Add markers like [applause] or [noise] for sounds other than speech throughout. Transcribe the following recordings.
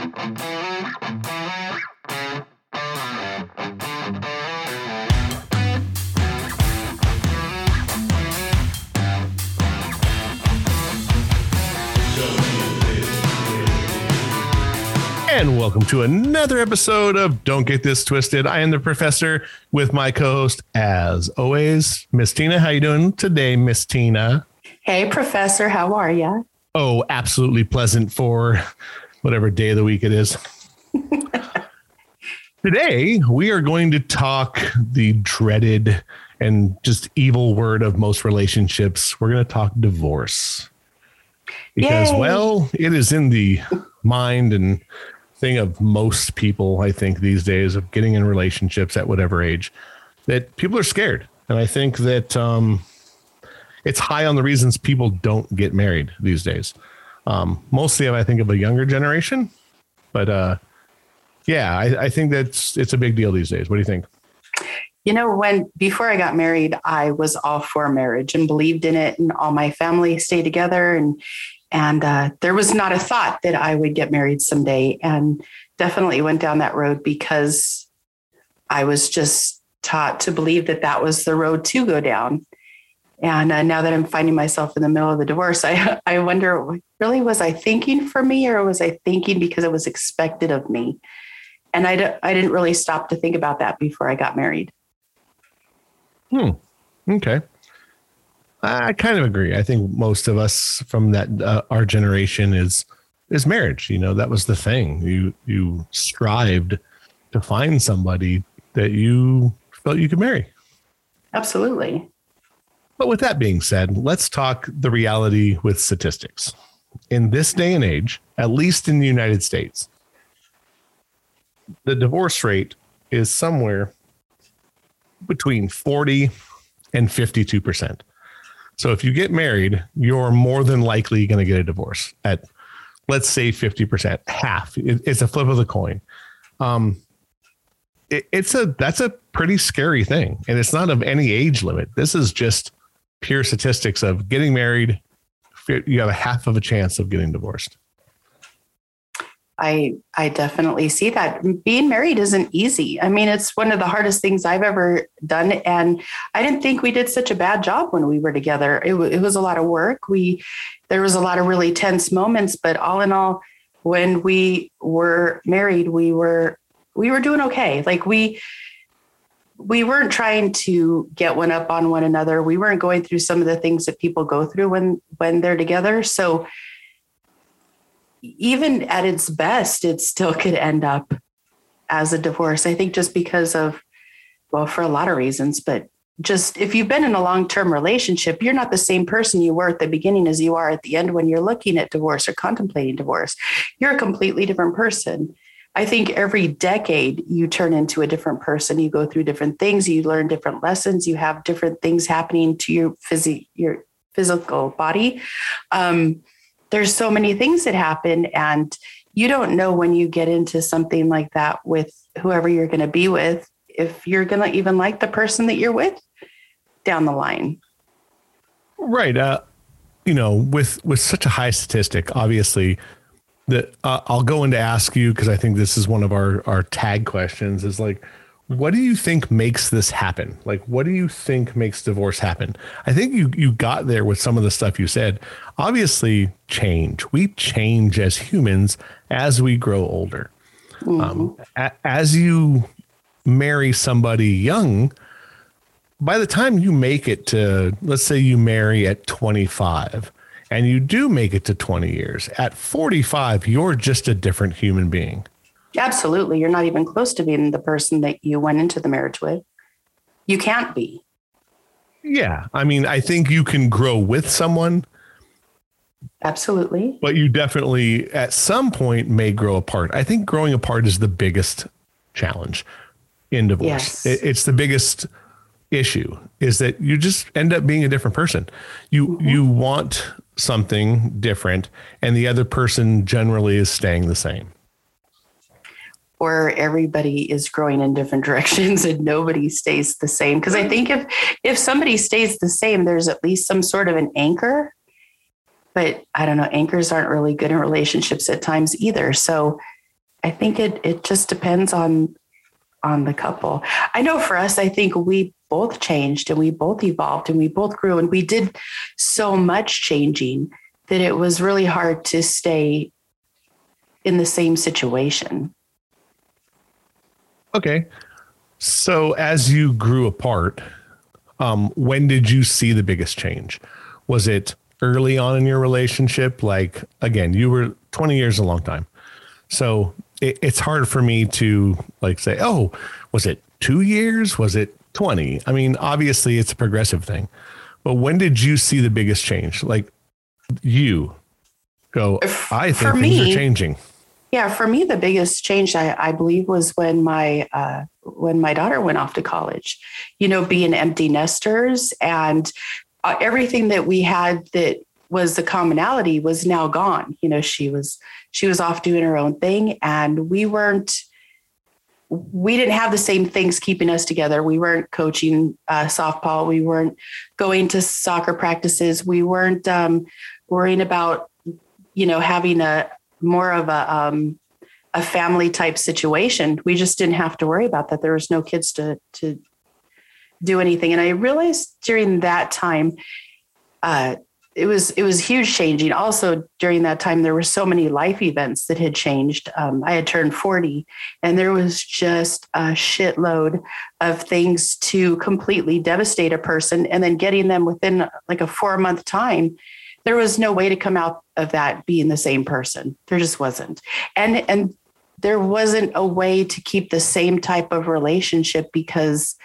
And welcome to another episode of Don't Get This Twisted. I am the professor with my co-host, as always, Miss Tina. How you doing today, Miss Tina? Hey, Professor, how are you? Oh, absolutely pleasant for whatever day of the week it is. [laughs] Today, we are going to talk the dreaded and just evil word of most relationships. We're going to talk divorce. Because, Yay. well, it is in the mind and thing of most people, I think, these days of getting in relationships at whatever age that people are scared. And I think that um, it's high on the reasons people don't get married these days. Um, mostly, I think of a younger generation, but uh, yeah, I, I think that's it's a big deal these days. What do you think? You know, when before I got married, I was all for marriage and believed in it, and all my family stayed together, and and uh, there was not a thought that I would get married someday. And definitely went down that road because I was just taught to believe that that was the road to go down. And uh, now that I'm finding myself in the middle of the divorce, [laughs] I, I wonder really, was I thinking for me or was I thinking because it was expected of me? And I d- I didn't really stop to think about that before I got married. Hmm. Okay. I kind of agree. I think most of us from that uh, our generation is is marriage. You know, that was the thing. You you strived to find somebody that you felt you could marry. Absolutely. But with that being said, let's talk the reality with statistics. In this day and age, at least in the United States, the divorce rate is somewhere between 40 and 52%. So if you get married, you're more than likely going to get a divorce at, let's say, 50%, half. It's a flip of the coin. Um, it, it's a that's a pretty scary thing, and it's not of any age limit. This is just pure statistics of getting married. You have a half of a chance of getting divorced. I I definitely see that being married isn't easy. I mean, it's one of the hardest things I've ever done, and I didn't think we did such a bad job when we were together. It, w- it was a lot of work. We there was a lot of really tense moments, but all in all, when we were married, we were we were doing okay. Like we we weren't trying to get one up on one another. We weren't going through some of the things that people go through when when they're together. So even at its best, it still could end up as a divorce. I think just because of, well, for a lot of reasons, but just if you've been in a long term relationship, you're not the same person you were at the beginning as you are at the end when you're looking at divorce or contemplating divorce. You're a completely different person. I think every decade you turn into a different person. You go through different things, you learn different lessons, you have different things happening to your your physical body. Um, there's so many things that happen and you don't know when you get into something like that with whoever you're going to be with if you're going to even like the person that you're with down the line right uh you know with with such a high statistic obviously that uh, I'll go into ask you because I think this is one of our our tag questions is like what do you think makes this happen? Like, what do you think makes divorce happen? I think you you got there with some of the stuff you said. Obviously, change. We change as humans as we grow older. Mm-hmm. Um, a, as you marry somebody young, by the time you make it to, let's say you marry at 25 and you do make it to 20 years, at 45, you're just a different human being. Absolutely. You're not even close to being the person that you went into the marriage with. You can't be. Yeah. I mean, I think you can grow with someone. Absolutely. But you definitely, at some point, may grow apart. I think growing apart is the biggest challenge in divorce. Yes. it's the biggest issue is that you just end up being a different person. You mm-hmm. you want something different and the other person generally is staying the same. Or everybody is growing in different [laughs] directions and nobody stays the same. Because i think if if somebody stays the same there's at least some sort of an anchor. But i don't know anchors aren't really good in relationships at times either. So I think it it just depends on on the couple. I know for us, I think we both changed and we both evolved and we both grew and we did so much changing that it was really hard to stay in the same situation. Okay. So as you grew apart, um, when did you see the biggest change? Was it early on in your relationship? Like again, you were 20 years a long time. So it, it's hard for me to like say, oh, was it two years? Was it 20? I mean, obviously it's a progressive thing. But when did you see the biggest change? Like you go, I think for things me, are changing. Yeah, for me, the biggest change I, I believe was when my uh, when my daughter went off to college. You know, being empty nesters and uh, everything that we had that was the commonality was now gone. You know, she was she was off doing her own thing, and we weren't we didn't have the same things keeping us together. We weren't coaching uh, softball. We weren't going to soccer practices. We weren't um, worrying about, you know, having a more of a um, a family type situation. We just didn't have to worry about that. There was no kids to to do anything. And I realized during that time, uh, it was it was huge changing. Also during that time, there were so many life events that had changed. Um, I had turned forty, and there was just a shitload of things to completely devastate a person, and then getting them within like a four month time there was no way to come out of that being the same person. There just wasn't. And and there wasn't a way to keep the same type of relationship because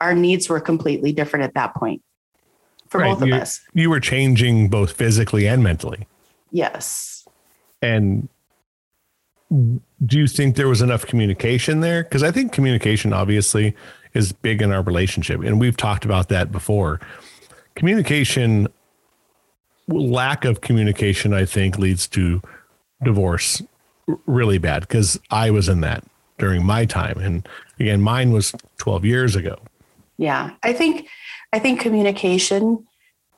our needs were completely different at that point for right. both of you, us. You were changing both physically and mentally. Yes. And do you think there was enough communication there? Because I think communication obviously is big in our relationship. And we've talked about that before. Communication lack of communication, I think, leads to divorce really bad because I was in that during my time. And again, mine was 12 years ago. Yeah. I think, I think communication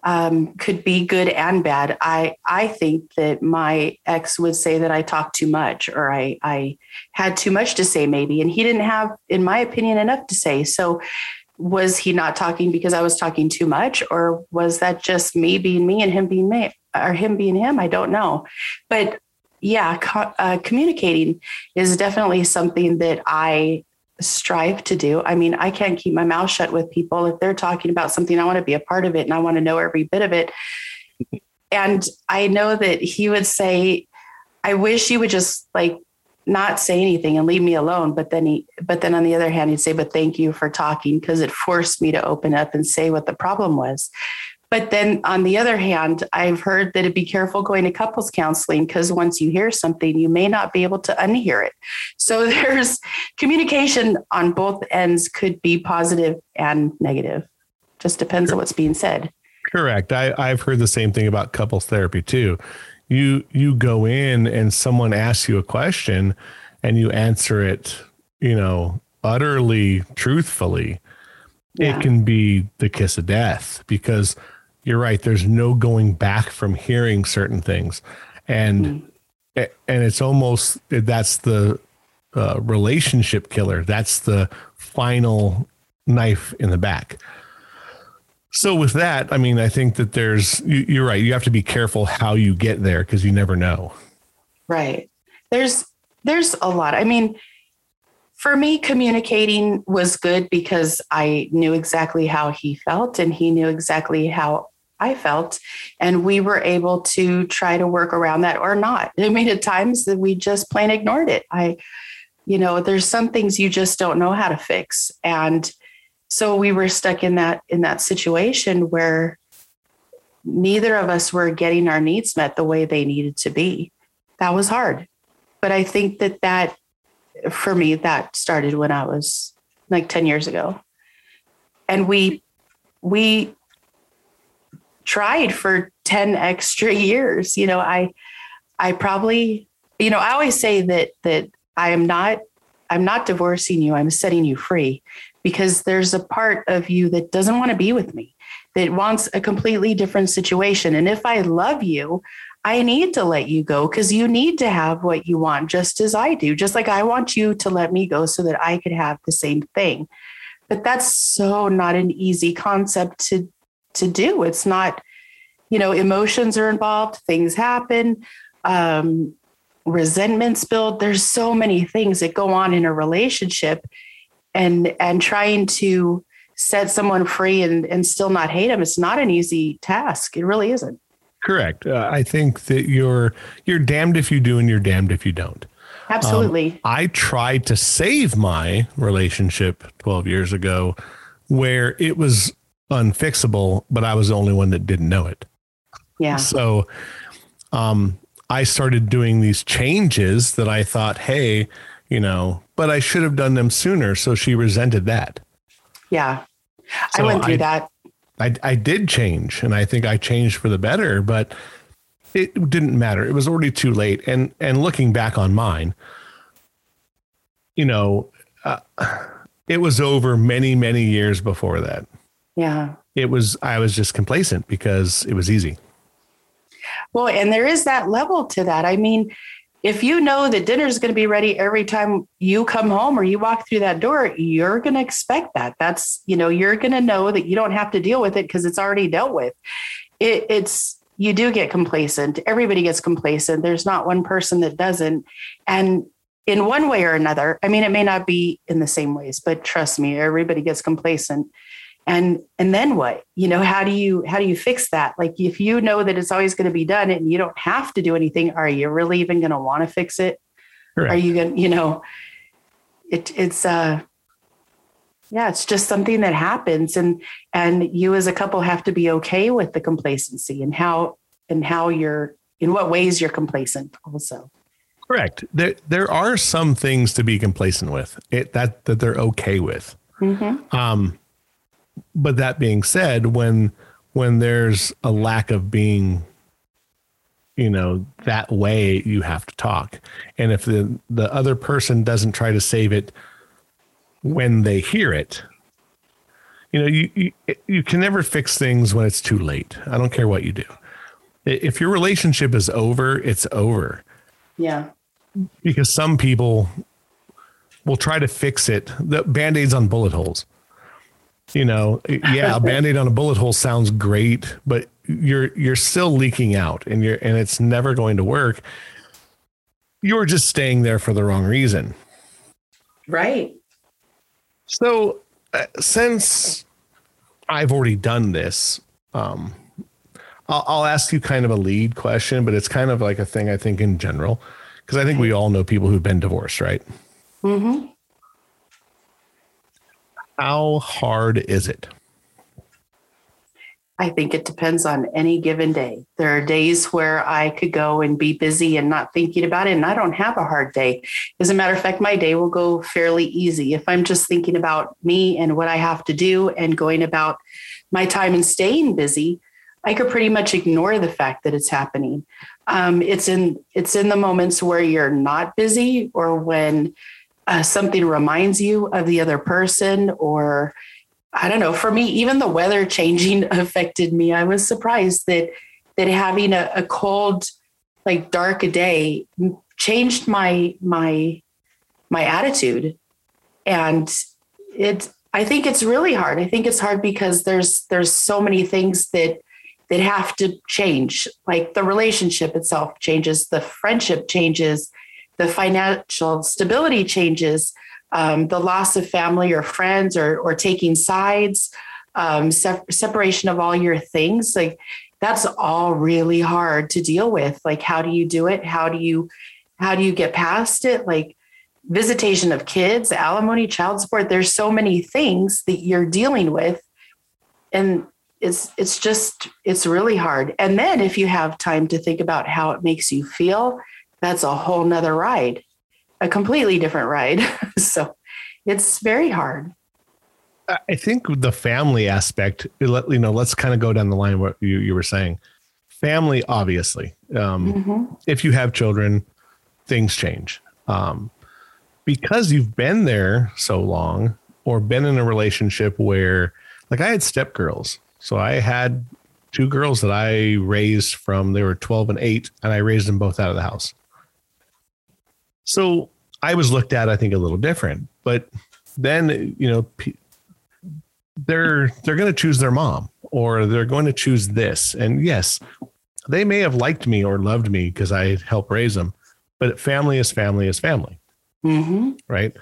um, could be good and bad. I, I think that my ex would say that I talked too much or I, I had too much to say maybe, and he didn't have, in my opinion, enough to say. So was he not talking because I was talking too much, or was that just me being me and him being me, or him being him? I don't know. But yeah, co- uh, communicating is definitely something that I strive to do. I mean, I can't keep my mouth shut with people. If they're talking about something, I want to be a part of it and I want to know every bit of it. [laughs] And I know that he would say, I wish you would just like not say anything and leave me alone. But then he, but then on the other hand, he'd say, but thank you for talking because it forced me to open up and say what the problem was. But then on the other hand, I've heard that it'd be careful going to couples counseling because once you hear something, you may not be able to unhear it. So [laughs] there's communication on both ends could be positive and negative. Just depends on what's being said. Correct. I, I've heard the same thing about couples therapy too you you go in and someone asks you a question and you answer it you know utterly truthfully yeah. it can be the kiss of death because you're right there's no going back from hearing certain things and mm and it's almost that's the uh, relationship killer that's the final knife in the back so with that, I mean, I think that there's you, are right. You have to be careful how you get there because you never know. Right. There's there's a lot. I mean, for me, communicating was good because I knew exactly how he felt and he knew exactly how I felt. And we were able to try to work around that or not. [laughs] I mean, at times that we just plain ignored it. I, you know, there's some things you just don't know how to fix. And so we were stuck in that in that situation where neither of us were getting our needs met the way they needed to be that was hard but i think that that for me that started when i was like 10 years ago and we we tried for 10 extra years you know i i probably you know i always say that that i am not i'm not divorcing you i'm setting you free because there's a part of you that doesn't want to be with me, that wants a completely different situation. And if I love you, I need to let you go because you need to have what you want just as I do, just like I want you to let me go so that I could have the same thing. But that's so not an easy concept to to do. It's not, you know, emotions are involved, things happen, um, resentments build. There's so many things that go on in a relationship, and and trying to set someone free and and still not hate them, it's not an easy task. It really isn't. Correct. Uh, I think that you're you're damned if you do and you're damned if you don't. Absolutely. Um, I tried to save my relationship 12 years ago where it was unfixable, but I was the only one that didn't know it. Yeah. So um I started doing these changes that I thought, hey, you know, but I should have done them sooner. So she resented that. Yeah. So I went through I, that. I, I did change and I think I changed for the better, but it didn't matter. It was already too late. And, and looking back on mine, you know, uh, it was over many, many years before that. Yeah. It was, I was just complacent because it was easy. Well, and there is that level to that. I mean, if you know that dinner is going to be ready every time you come home or you walk through that door, you're going to expect that. That's, you know, you're going to know that you don't have to deal with it because it's already dealt with. It, it's, you do get complacent. Everybody gets complacent. There's not one person that doesn't. And in one way or another, I mean, it may not be in the same ways, but trust me, everybody gets complacent and and then what? You know how do you how do you fix that? Like if you know that it's always going to be done and you don't have to do anything are you really even going to want to fix it? Correct. are you going to you know it it's uh yeah it's just something that happens and and you as a couple have to be okay with the complacency and how and how you're in what ways you're complacent also. Correct. There there are some things to be complacent with it that that they're okay with. Mm-hmm. um but that being said, when when there's a lack of being you know that way you have to talk. And if the the other person doesn't try to save it when they hear it you know you, you you can never fix things when it's too late. I don't care what you do. If your relationship is over it's over. Yeah. Because some people will try to fix it. The band-aids on bullet holes you know, yeah, a [laughs] band-aid on a bullet hole sounds great, but you're you're still leaking out and you're and it's never going to work. You're just staying there for the wrong reason. Right. So, uh, since I've already done this, um, I'll, I'll ask you kind of a lead question, but it's kind of like a thing I think in general, because I think we all know people who've been divorced, right? Mm-hmm how hard is it? I think it depends on any given day. There are days where I could go and be busy and not thinking about it, and I don't have a hard day. As a matter of fact, my day will go fairly easy. If I'm just thinking about me and what I have to do and going about my time and staying busy, I could pretty much ignore the fact that it's happening. Um, it's in it's in the moments where you're not busy or when uh, something reminds you of the other person or I don't know. For me, even the weather changing [laughs] affected me. I was surprised that that having a, a cold, like dark a day changed my my my attitude. And it I think it's really hard. I think it's hard because there's there's so many things that that have to change. Like the relationship itself changes, the friendship changes, the financial stability changes, um, the loss of family or friends or, or taking sides, um, se- separation of all your things, like that's all really hard to deal with. Like, how do you do it? How do you, how do you get past it? Like visitation of kids, alimony, child support. There's so many things that you're dealing with. And it's it's just it's really hard and then if you have time to think about how it makes you feel that's a whole nother ride, a completely different ride. [laughs] so it's very hard. I think the family aspect, let you know, let's kind of go down the line what you, you were saying. Family, obviously. Um, mm-hmm. If you have children, things change. Um, because you've been there so long or been in a relationship where, like, I had step girls. So I had two girls that I raised from they were 12 and 8 and I raised them both out of the house. So I was looked at I think a little different, but then you know they're they're going to choose their mom or they're going to choose this and yes, they may have liked me or loved me because I helped raise them, but family is family is family. Mm-hmm. Right?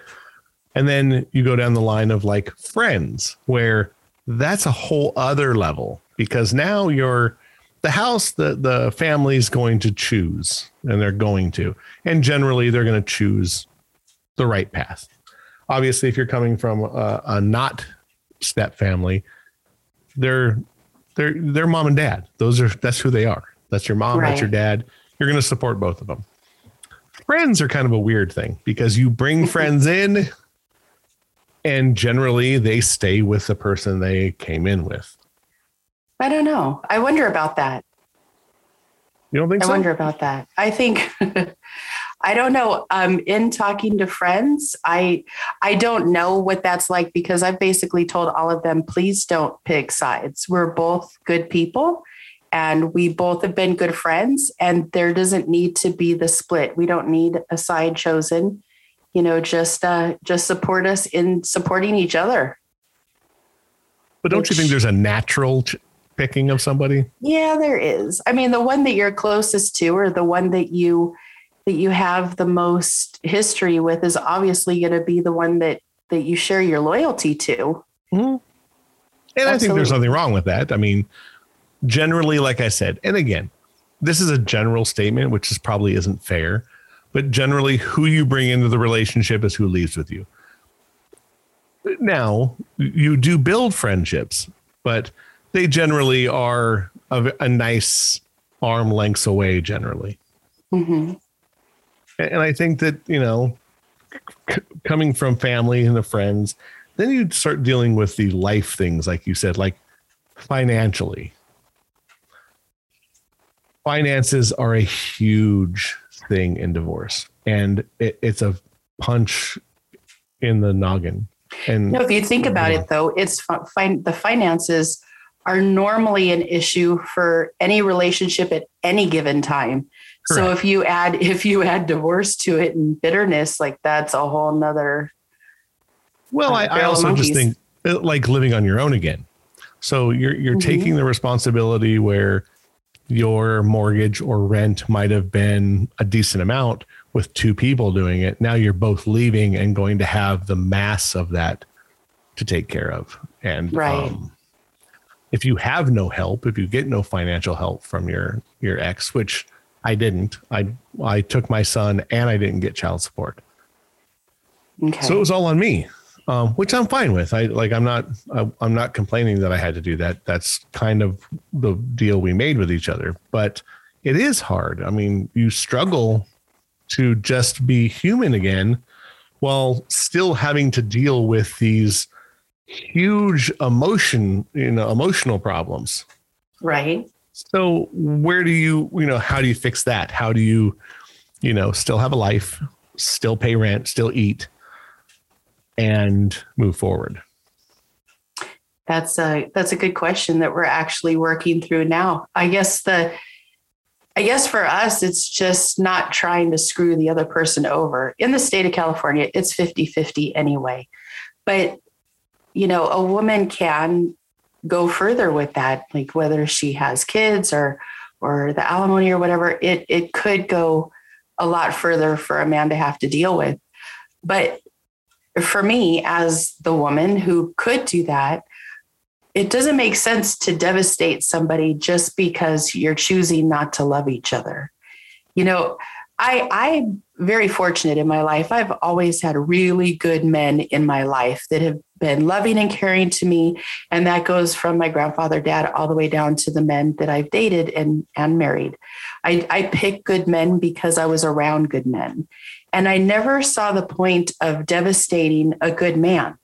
And then you go down the line of like friends where that's a whole other level because now you're the house the the family's going to choose and they're going to. And generally they're going to choose the right path. Obviously if you're coming from a, a not step family they're they're they're mom and dad. Those are that's who they are. That's your mom right. that's your dad. You're going to support both of them. Friends are kind of a weird thing because you bring [laughs] friends in and generally they stay with the person they came in with. I don't know. I wonder about that. You don't think I so? wonder about that. I think [laughs] I don't know. Um, in talking to friends, I I don't know what that's like because I've basically told all of them, please don't pick sides. We're both good people and we both have been good friends and there doesn't need to be the split. We don't need a side chosen you know just uh just support us in supporting each other but don't Which, you think there's a natural picking of somebody yeah there is i mean the one that you're closest to or the one that you that you have the most history with is obviously going to be the one that that you share your loyalty to mm-hmm. and Absolutely. i think there's nothing wrong with that i mean generally like i said and again this is a general statement which is probably isn't fair but generally who you bring into the relationship is who leaves with you. Now, you do build friendships, but they generally are a, a nice arm lengths away generally. Mm-hmm. And I think that, you know, c- coming from family and the friends, then you start dealing with the life things, like you said, like financially. Finances are a huge thing in divorce, and it, it's a punch in the noggin. And no, if you think about it, though, it's fine. The finances are normally an issue for any relationship at any given time. Correct. So if you add [laughs] if you add divorce to it and bitterness, like that's a whole nother. Well, I, I also just think uh, like living on your own again. So you're you're mm-hmm. taking the responsibility where your mortgage or rent might have been a decent amount with two people doing it. Now you're both leaving and going to have the mass of that to take care of. And right. um, if you have no help, if you get no financial help from your your ex, which I didn't, I I took my son and I didn't get child support. Okay. So it was all on me um, which I'm fine with. I like I'm not I, I'm not complaining that I had to do that. That's kind of the deal we made with each other. But it is hard. I mean, you struggle to just be human again while still having to deal with these huge emotion, you know, emotional problems. Right. So where do you, you know, how do you fix that? How do you, you know, still have a life, still pay rent, still eat, and move forward? That's a that's a good question that we're actually working through now. I guess the I guess for us it's just not trying to screw the other person over. In the state of California, it's 50-50 anyway. But you know, a woman can go further with that, like whether she has kids or or the alimony or whatever, it it could go a lot further for a man to have to deal with. But for me, as the woman who could do that, it doesn't make sense to devastate somebody just because you're choosing not to love each other. You know, I I'm very fortunate in my life. I've always had really good men in my life that have been loving and caring to me. And that goes from my grandfather, dad, all the way down to the men that I've dated and, and married. I, I pick good men because I was around good men. And I never saw the point of devastating a good man.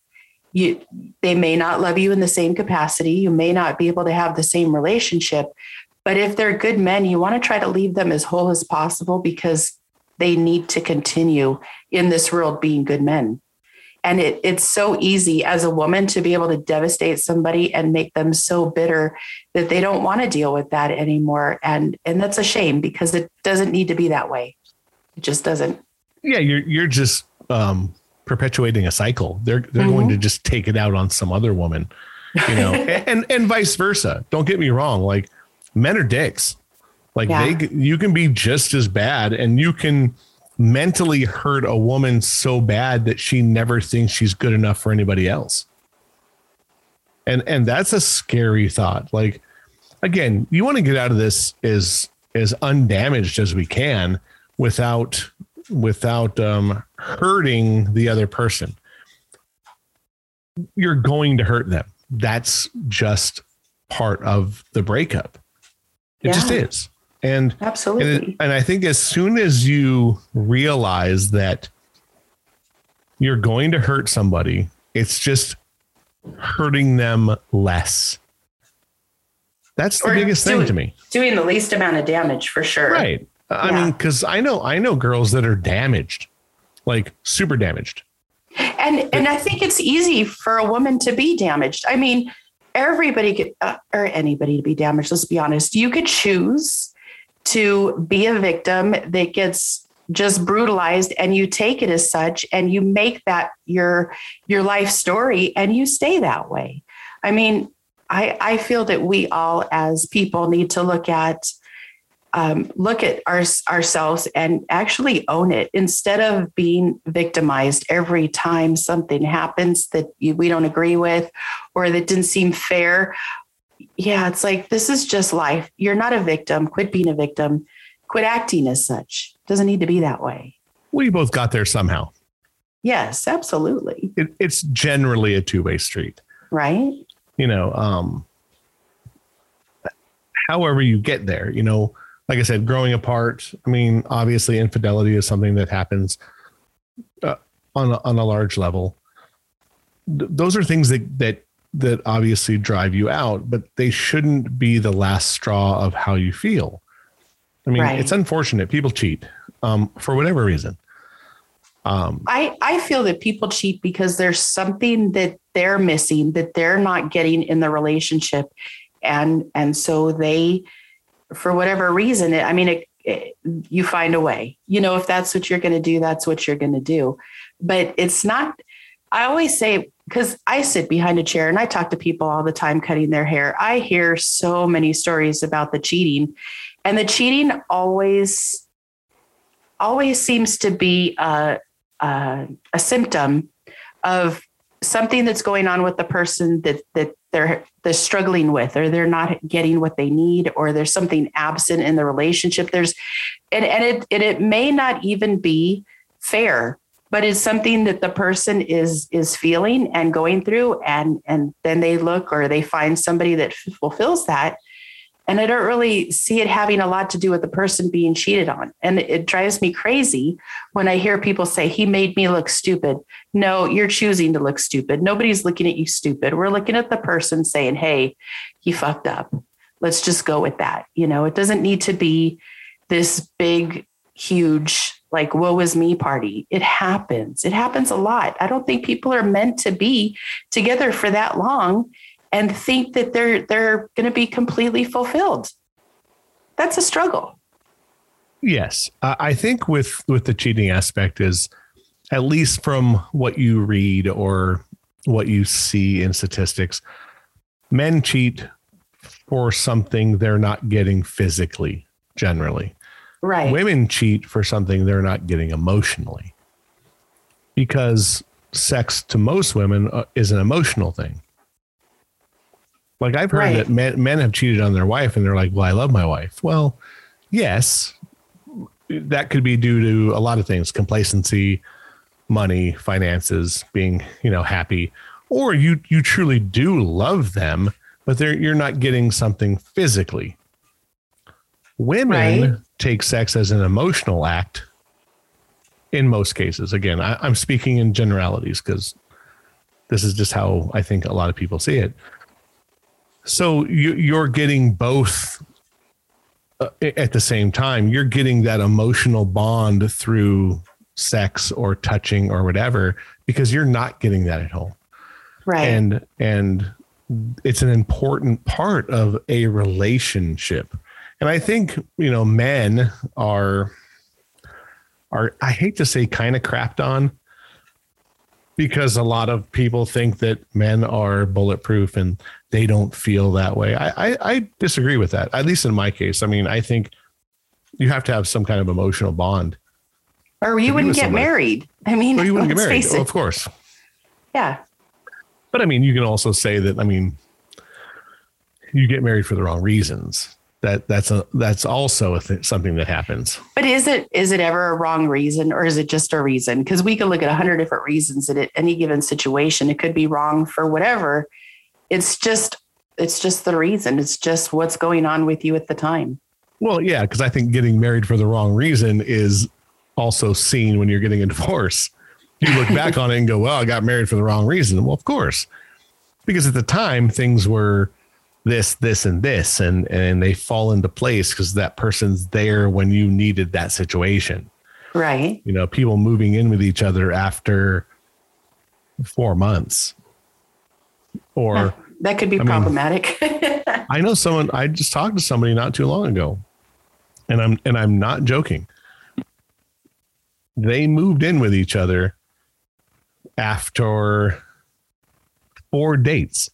You, they may not love you in the same capacity. You may not be able to have the same relationship. But if they're good men, you want to try to leave them as whole as possible because they need to continue in this world being good men. And it, it's so easy as a woman to be able to devastate somebody and make them so bitter that they don't want to deal with that anymore. And and that's a shame because it doesn't need to be that way. It just doesn't. Yeah you're you're just um perpetuating a cycle. They're they're mm-hmm. going to just take it out on some other woman you know? [laughs] And and vice versa. Don't get me wrong like men are dicks. Like yeah. they you can be just as bad and you can mentally hurt a woman so bad that she never thinks she's good enough for anybody else. And and that's a scary thought. Like again, you want to get out of this as as undamaged as we can without without um, hurting the other person. You're going to hurt them. That's just part of the breakup. It yeah. just is. And absolutely. And, and I think as soon as you realize that you're going to hurt somebody, it's just hurting them less. That's the or biggest doing, thing to me. Doing the least amount of damage for sure. Right. I yeah. mean, because I know I know girls that are damaged, like super damaged. And and I think it's easy for a woman to be damaged. I mean, everybody could uh, or anybody to be damaged. Let's be honest. You could choose to be a victim that gets just brutalized and you take it as such and you make that your your life story and you stay that way. I mean i i feel that we all as people need to look at um, look at our, ourselves and actually own it instead of being victimized every time something happens that you, we don't agree with or that didn't seem fair yeah, it's like this is just life. You're not a victim. Quit being a victim. Quit acting as such. Doesn't need to be that way. We both got there somehow. Yes, absolutely. It, it's generally a two way street, right? You know, um, however you get there, you know, like I said, growing apart. I mean, obviously, infidelity is something that happens uh, on a, on a large level. Th- those are things that that that obviously drive you out, but they shouldn't be the last straw of how you feel. I mean, right. it's unfortunate. People cheat um, for whatever reason. Um, I, I feel that people cheat because there's something that they're missing that they're not getting in the relationship. And, and so they, for whatever reason, I mean, it, it, you find a way, you know, if that's what you're going to do, that's what you're going to do. But it's not, I always say because I sit behind a chair and I talk to people all the time cutting their hair. I hear so many stories about the cheating, and the cheating always always seems to be a, a, a symptom of something that's going on with the person that that they're they're struggling with or they're not getting what they need or there's something absent in the relationship there's and and it and it may not even be fair but it's something that the person is is feeling and going through and and then they look or they find somebody that fulfills that. And i don't really see it having a lot to do with the person being cheated on. And it drives me crazy when i hear people say he made me look stupid. No you're choosing to look stupid. Nobody's looking at you stupid. We're looking at the person saying hey he fucked up. Let's just go with that. You know it doesn't need to be this big huge like woe is me party. It happens. It happens a lot. I don't think people are meant to be together for that long and think that they're they're going to be completely fulfilled. That's a struggle. Yes, I think with with the cheating aspect is at least from what you read or what you see in statistics, men cheat for something they're not getting physically generally. Right. Women cheat for something they're not getting emotionally because sex to most women uh, is an emotional thing. Like I've heard right. that men, men have cheated on their wife and they're like, well, I love my wife. Well, yes, that could be due to a lot of things, complacency, money, finances, being, you know, happy, or you, you truly do love them, but they're, you're not getting something physically. Women right take sex as an emotional act in most cases. Again, I, am speaking in generalities because this is just how I think a lot of people see it. So you, you're getting both uh, at the same time. You're getting that emotional bond through sex or touching or whatever because you're not getting that at home. Right. And and it's an important part of a relationship. And I think, you know, men are are I hate to say kind of crapped on because a lot of people think that men are bulletproof and they don't feel that way. I, I, I disagree with that, at least in my case. I mean, I think you have to have some kind of emotional bond. Or you wouldn't get somebody. married. I mean, or you wouldn't get married. Oh, of course. Yeah. But I mean, you can also say that, I mean, you get married for the wrong reasons that that's a that's also a th- something that happens. But is it is it ever a wrong reason or is it just a reason? Because we can look at a hundred different reasons in any given situation. It could be wrong for whatever. It's just it's just the reason. It's just what's going on with you at the time. Well yeah because i think getting married for the wrong reason is also seen when you're getting a divorce. You look back [laughs] on it and go well i got married for the wrong reason. Well of course. Because at the time things were this, this, and this, and and they fall into place because that person's there when you needed that situation. Right. You know, people moving in with each other after four months. Or yeah, that could be I problematic. Mean, [laughs] I know someone I just talked to somebody not too long ago. And I'm and I'm not joking. They moved in with each other after four dates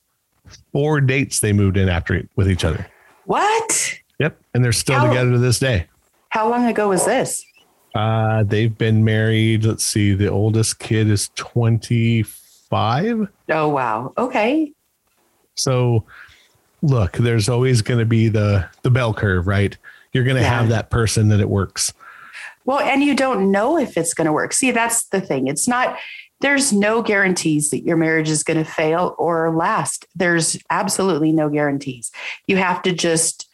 four dates they moved in after with each other. What? Yep, and they're still how, together to this day. How long ago was this? Uh, they've been married. Let's see, the oldest kid is twenty five. Oh wow. Okay. So, look, there's always going to be the the bell curve, right? You're going to yeah. have that person that it works. Well, and you don't know if it's going to work. See, that's the thing. It's not there's no guarantees that your marriage is going to fail or last. There's absolutely no guarantees. You have to just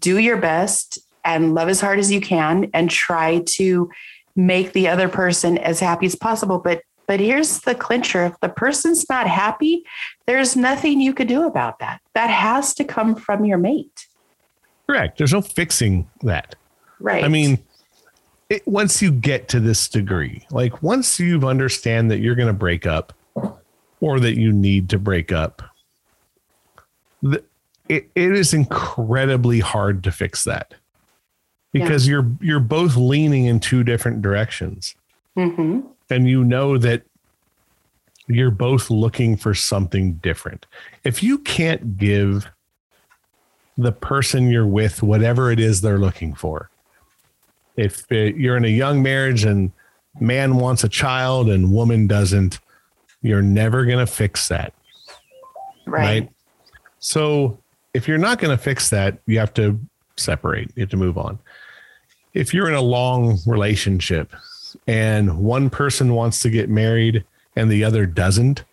do your best and love as hard as you can and try to make the other person as happy as possible. But but here's the clincher. If the person's not happy, there's nothing you could do about that. That has to come from your mate. Correct. There's no fixing that. Right. I mean, it, once you get to this degree, like once you've understand that you're going to break up or that you need to break up, the, it, it is incredibly hard to fix that because yeah. you're you're both leaning in two different directions, mm-hmm. and you know that you're both looking for something different. If you can't give the person you're with whatever it is they're looking for, if you're in a young marriage and man wants a child and woman doesn't, you're never going to fix that. Right. right. So if you're not going to fix that, you have to separate, you have to move on. If you're in a long relationship and one person wants to get married and the other doesn't,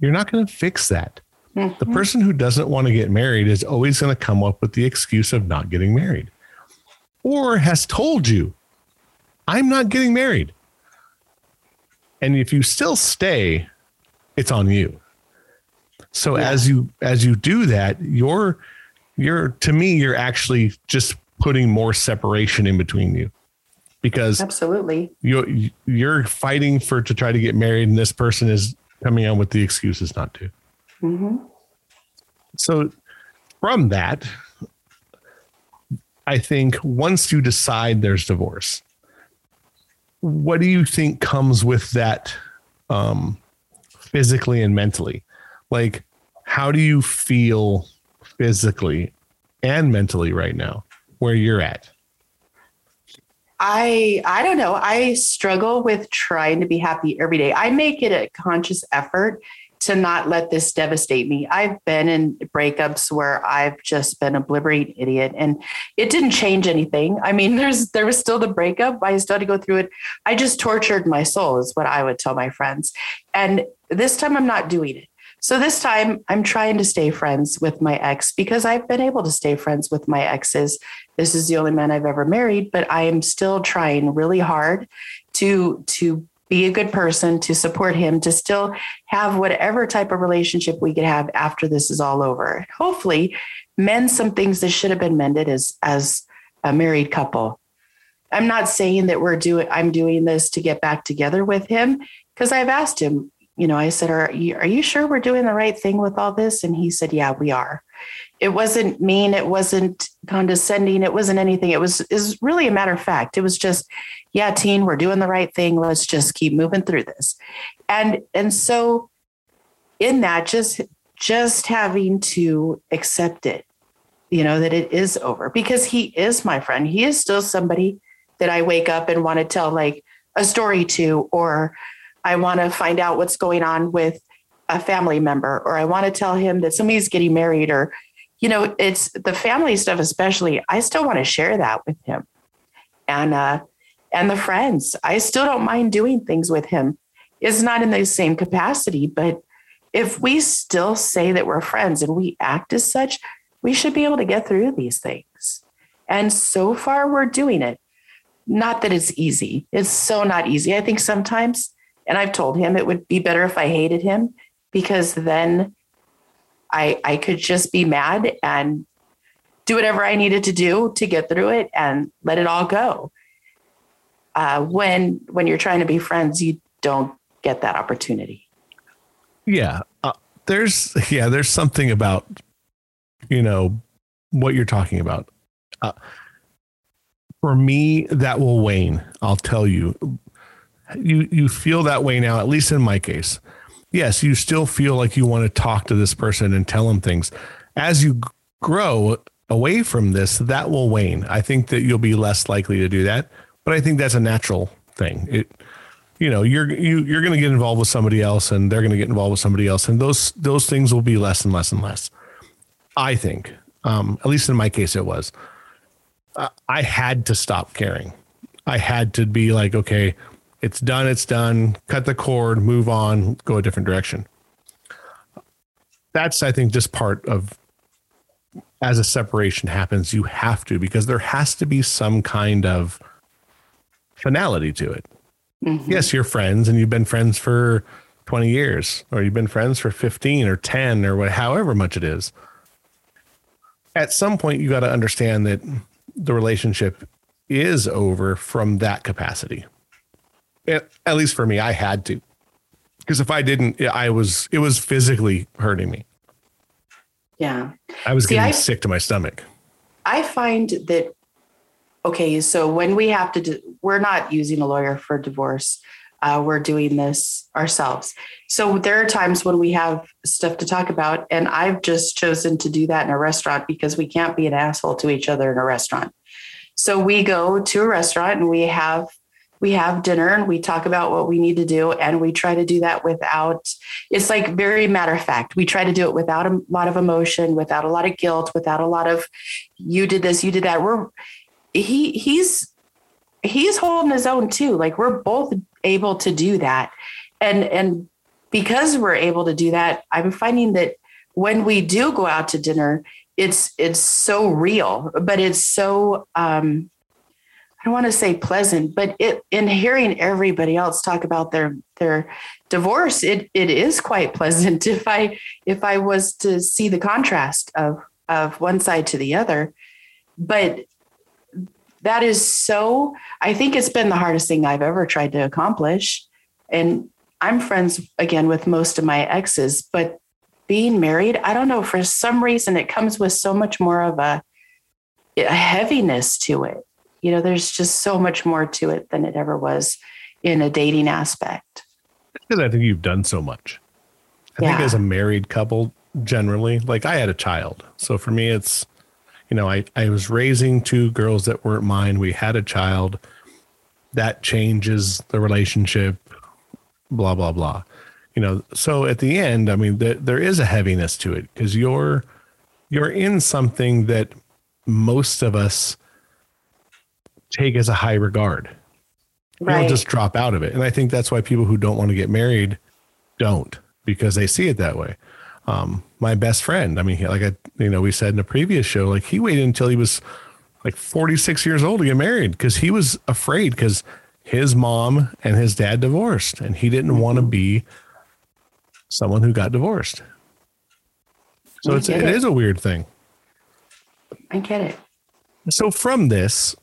you're not going to fix that. Mm-hmm. The person who doesn't want to get married is always going to come up with the excuse of not getting married or has told you, I'm not getting married. And if you still stay, it's on you. So yeah. as you as you do that, you're you're to me, you're actually just putting more separation in between you. Because absolutely you you're fighting for to try to get married, and this person is coming on with the excuses not to. Mm-hmm. So from that, I think once you decide there's divorce, what do you think comes with that um, physically and mentally? Like, how do you feel physically and mentally right now where you're at? I I don't know. I struggle with trying to be happy every day. I make it a conscious effort to not let this devastate me. I've been in breakups where I've just been a blibbering idiot and it didn't change anything. I mean, there's there was still the breakup. I still had to go through it. I just tortured my soul, is what I would tell my friends. And this time I'm not doing it. So this time I'm trying to stay friends with my ex because I've been able to stay friends with my exes. This is the only man I've ever married, but I am still trying really hard to to be a good person, to support him, to still have whatever type of relationship we could have after this is all over. Hopefully, mend some things that should have been mended as as a married couple. I'm not saying that we're doing I'm doing this to get back together with him because I've asked him, you know, I said, are you, are you sure we're doing the right thing with all this? And he said, yeah, we are. It wasn't mean. It wasn't condescending. It wasn't anything. It was, is really a matter of fact. It was just, yeah, teen, we're doing the right thing. Let's just keep moving through this. And, and so in that, just, just having to accept it, you know, that it is over because he is my friend. He is still somebody that I wake up and want to tell like a story to, or I want to find out what's going on with a family member, or I want to tell him that somebody's getting married, or, you know, it's the family stuff, especially. I still want to share that with him. And, uh, and the friends, I still don't mind doing things with him. It's not in the same capacity, but if we still say that we're friends and we act as such, we should be able to get through these things. And so far, we're doing it. Not that it's easy. It's so not easy. I think sometimes, and I've told him it would be better if I hated him because then I I could just be mad and do whatever I needed to do to get through it and let it all go. Uh, when when you're trying to be friends, you don't get that opportunity. Yeah, uh, there's [laughs] yeah, there's something about you know what you're talking about. Uh, for me, that will wane. I'll tell you. You you feel that way now, at least in my case. Yes, you still feel like you want to talk to this person and tell them things. As you grow away from this, that will wane. I think that you'll be less likely to do that, but I think that's a natural thing. It you know, you're you you're going to get involved with somebody else and they're going to get involved with somebody else and those those things will be less and less and less. I think. Um, at least in my case it was. I had to stop caring. I had to be like, okay, it's done, it's done, cut the cord, move on, go a different direction. That's, I think, just part of as a separation happens, you have to, because there has to be some kind of finality to it. Mm-hmm. Yes, you're friends and you've been friends for 20 years, or you've been friends for 15 or 10 or what, however much it is. At some point, you got to understand that the relationship is over from that capacity. At, least for me, I had to. Because if I didn't, I was it was physically hurting me. Yeah. I was See, getting I, sick to my stomach. I find that okay, so when we have to do, we're not using a lawyer for divorce. Uh, we're doing this ourselves. So there are times when we have stuff to talk about, and I've just chosen to do that in a restaurant because we can't be an asshole to each other in a restaurant. So we go to a restaurant and we have we have dinner and we talk about what we need to do and we try to do that without it's like very matter of fact we try to do it without a lot of emotion without a lot of guilt without a lot of you did this you did that. We're he he's he's holding his own too like we're both able to do that. And and because we're able to do that i'm finding that when we do go out to dinner it's it's so real but it's so um i want to say pleasant but it in hearing everybody else talk about their their divorce it it is quite pleasant. [laughs] If i if i was to see the contrast of of one side to the other. But that is so i think it's been the hardest thing i've ever tried to accomplish. And I'm friends again with most of my exes, but being married, I don't know, for some reason it comes with so much more of a, a heaviness to it. You know, there's just so much more to it than it ever was in a dating aspect. Because I think you've done so much. I yeah. think as a married couple, generally, like I had a child. So for me, it's, you know, I, I was raising two girls that weren't mine. We had a child. That changes the relationship blah blah blah you know so at the end i mean th- there is a heaviness to it because you're you're in something that most of us take as a high regard right. you'll just drop out of it and i think that's why people who don't want to get married don't because they see it that way um, my best friend i mean like i you know we said in a previous show like he waited until he was like 46 years old to get married because he was afraid because his mom and his dad divorced, and he didn't want to be someone who got divorced. So it's, it, it is a weird thing. I get it. So from this,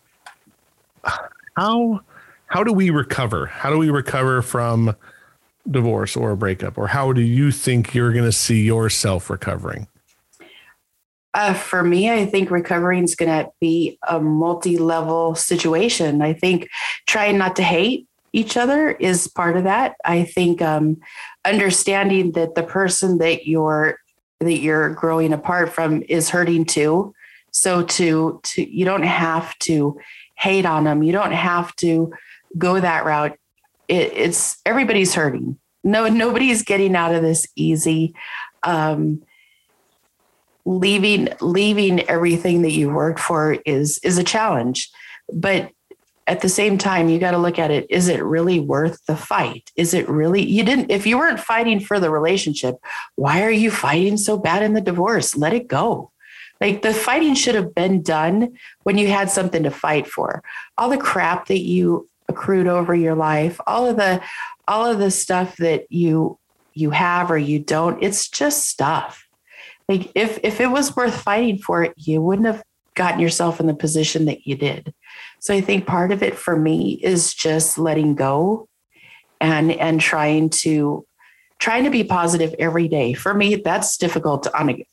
how how do we recover? How do we recover from divorce or a breakup? Or how do you think you're going to see yourself recovering? Uh, for me, I think recovering is going to be a multi level situation. I think trying not to hate each other is part of that. I think um, understanding that the person that you're that you're growing apart from is hurting too. So to to you don't have to hate on them. You don't have to go that route. It, it's everybody's hurting. No, nobody's getting out of this easy. Um, leaving leaving everything that you worked for is is a challenge but at the same time you got to look at it is it really worth the fight is it really you didn't if you weren't fighting for the relationship why are you fighting so bad in the divorce let it go like the fighting should have been done when you had something to fight for all the crap that you accrued over your life all of the all of the stuff that you you have or you don't it's just stuff like if if it was worth fighting for it, you wouldn't have gotten yourself in the position that you did. So I think part of it for me is just letting go and and trying to trying to be positive every day. For me, that's difficult on a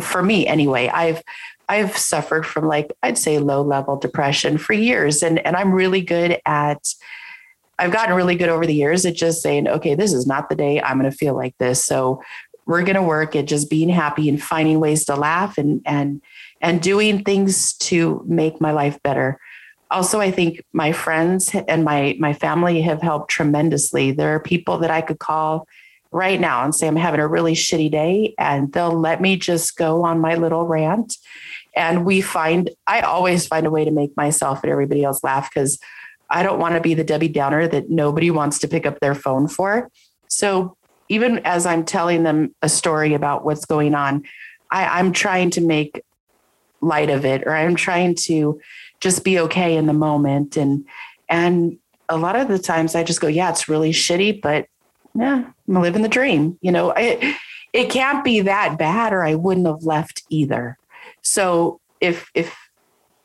for me anyway. I've I've suffered from like I'd say low level depression for years and and I'm really good at I've gotten really good over the years at just saying, okay, this is not the day I'm going to feel like this. So we're going to work at just being happy and finding ways to laugh and and and doing things to make my life better also i think my friends and my my family have helped tremendously there are people that i could call right now and say i'm having a really shitty day and they'll let me just go on my little rant and we find i always find a way to make myself and everybody else laugh because i don't want to be the debbie downer that nobody wants to pick up their phone for so even as I'm telling them a story about what's going on, I, I'm trying to make light of it or I'm trying to just be okay in the moment. And and a lot of the times I just go, yeah, it's really shitty, but yeah, I'm living the dream. You know, it it can't be that bad or I wouldn't have left either. So if if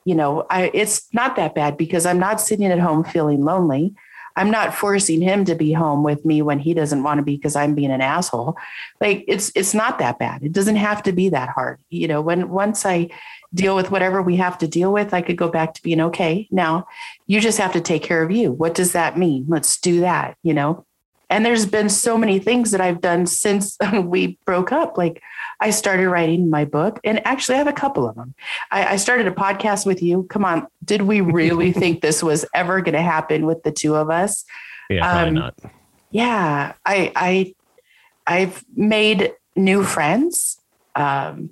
you know, I it's not that bad because I'm not sitting at home feeling lonely. I'm not forcing him to be home with me when he doesn't want to be because I'm being an asshole. Like it's it's not that bad. It doesn't have to be that hard. You know, when once I deal with whatever we have to deal with, I could go back to being okay. Now, you just have to take care of you. What does that mean? Let's do that, you know. And there's been so many things that I've done since [laughs] we broke up. Like I started writing my book, and actually, I have a couple of them. I, I started a podcast with you. Come on, did we really [laughs] think this was ever going to happen with the two of us? Yeah, probably um, not. Yeah, I, I, I've made new friends. Um,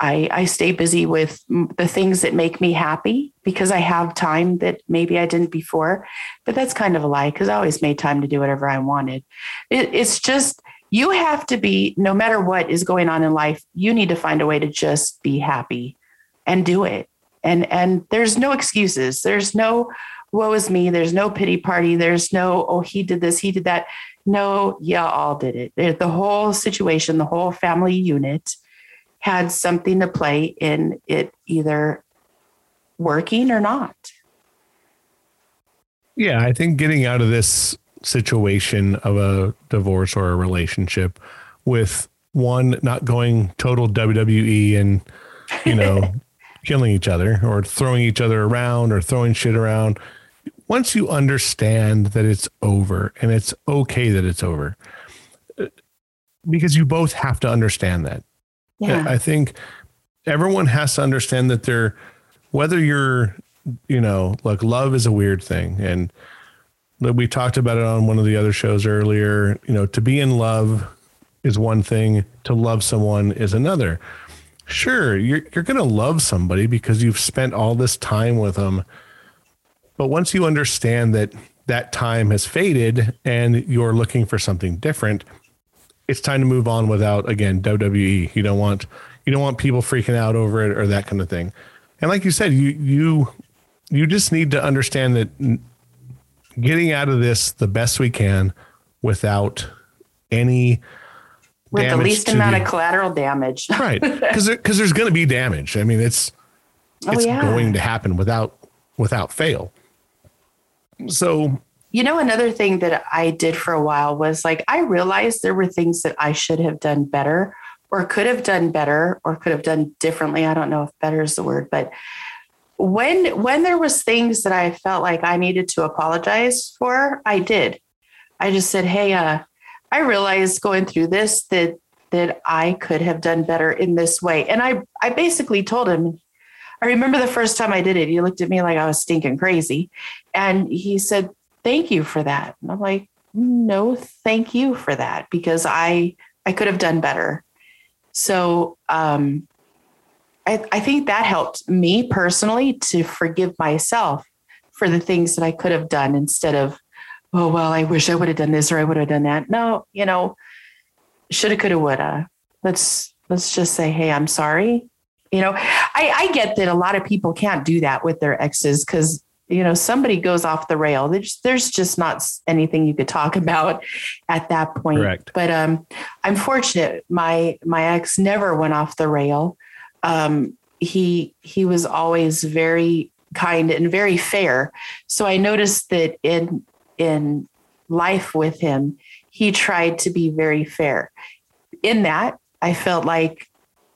I, I stay busy with the things that make me happy because I have time that maybe I didn't before. But that's kind of a lie because I always made time to do whatever I wanted. It, it's just you have to be, no matter what is going on in life, you need to find a way to just be happy and do it. And and there's no excuses. There's no woe is me. There's no pity party. There's no, oh, he did this, he did that. No, yeah, all did it. The whole situation, the whole family unit had something to play in it either working or not. Yeah, I think getting out of this situation of a divorce or a relationship with one not going total WWE and, you know, [laughs] killing each other or throwing each other around or throwing shit around. Once you understand that it's over and it's okay that it's over, uh, because you both have to understand that. Yeah. I think everyone has to understand that they're, whether you're, you know, like love is a weird thing. And we talked about it on one of the other shows earlier. You know, to be in love is one thing, to love someone is another. Sure, you're you're going to love somebody because you've spent all this time with them. But once you understand that that time has faded and you're looking for something different, it's time to move on without again WWE. You don't want you don't want people freaking out over it or that kind of thing. And like you said, you you you just need to understand that getting out of this the best we can without any with the least amount the, of collateral damage. [laughs] right. Because there, cause there's going to be damage. I mean, it's, oh, it's yeah. going to happen without, without fail. So, you know, another thing that I did for a while was like, I realized there were things that I should have done better or could have done better or could have done differently. I don't know if better is the word, but when when there was things that I felt like I needed to apologize for, I did. I just said, "Hey, uh, I realized going through this that that I could have done better in this way." And I I basically told him. I remember the first time I did it, he looked at me like I was stinking crazy, and he said, "Thank you for that." And I'm like, "No, thank you for that because I I could have done better." So um, I, I think that helped me personally to forgive myself for the things that I could have done instead of, oh, well, I wish I would have done this or I would have done that. No, you know, shoulda, coulda, woulda. Let's let's just say, hey, I'm sorry. You know, I, I get that a lot of people can't do that with their exes because you know somebody goes off the rail there's, there's just not anything you could talk [laughs] about at that point Correct. but um i'm fortunate my my ex never went off the rail um, he he was always very kind and very fair. So I noticed that in in life with him, he tried to be very fair. In that, I felt like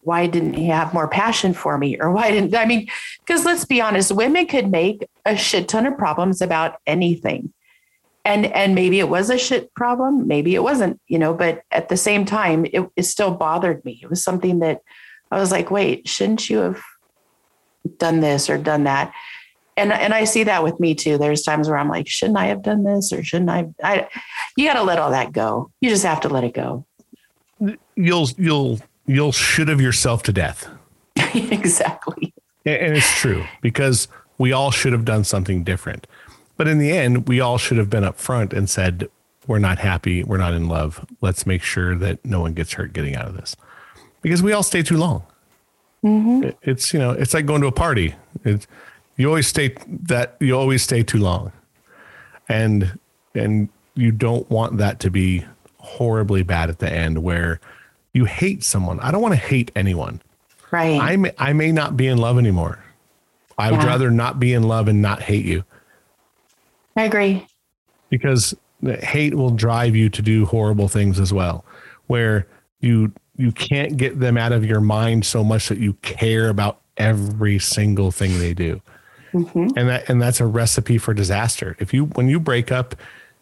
why didn't he have more passion for me or why didn't I mean because let's be honest women could make a shit ton of problems about anything and and maybe it was a shit problem maybe it wasn't you know but at the same time it, it still bothered me it was something that I was like, wait, shouldn't you have done this or done that? And and I see that with me too. There's times where I'm like, shouldn't I have done this or shouldn't I? I you got to let all that go. You just have to let it go. You'll you'll you'll should have yourself to death. [laughs] exactly. And it's true because we all should have done something different. But in the end, we all should have been upfront and said, we're not happy. We're not in love. Let's make sure that no one gets hurt getting out of this because we all stay too long. Mm-hmm. It's you know it's like going to a party. It's, you always stay that you always stay too long, and and you don't want that to be horribly bad at the end where you hate someone. I don't want to hate anyone. Right. I may I may not be in love anymore. I would rather not be in love and not hate you. I agree. Because hate will drive you to do horrible things as well. Where you you can't get them out of your mind so much that you care about every single thing they do. Mm-hmm. And that and that's a recipe for disaster. If you when you break up,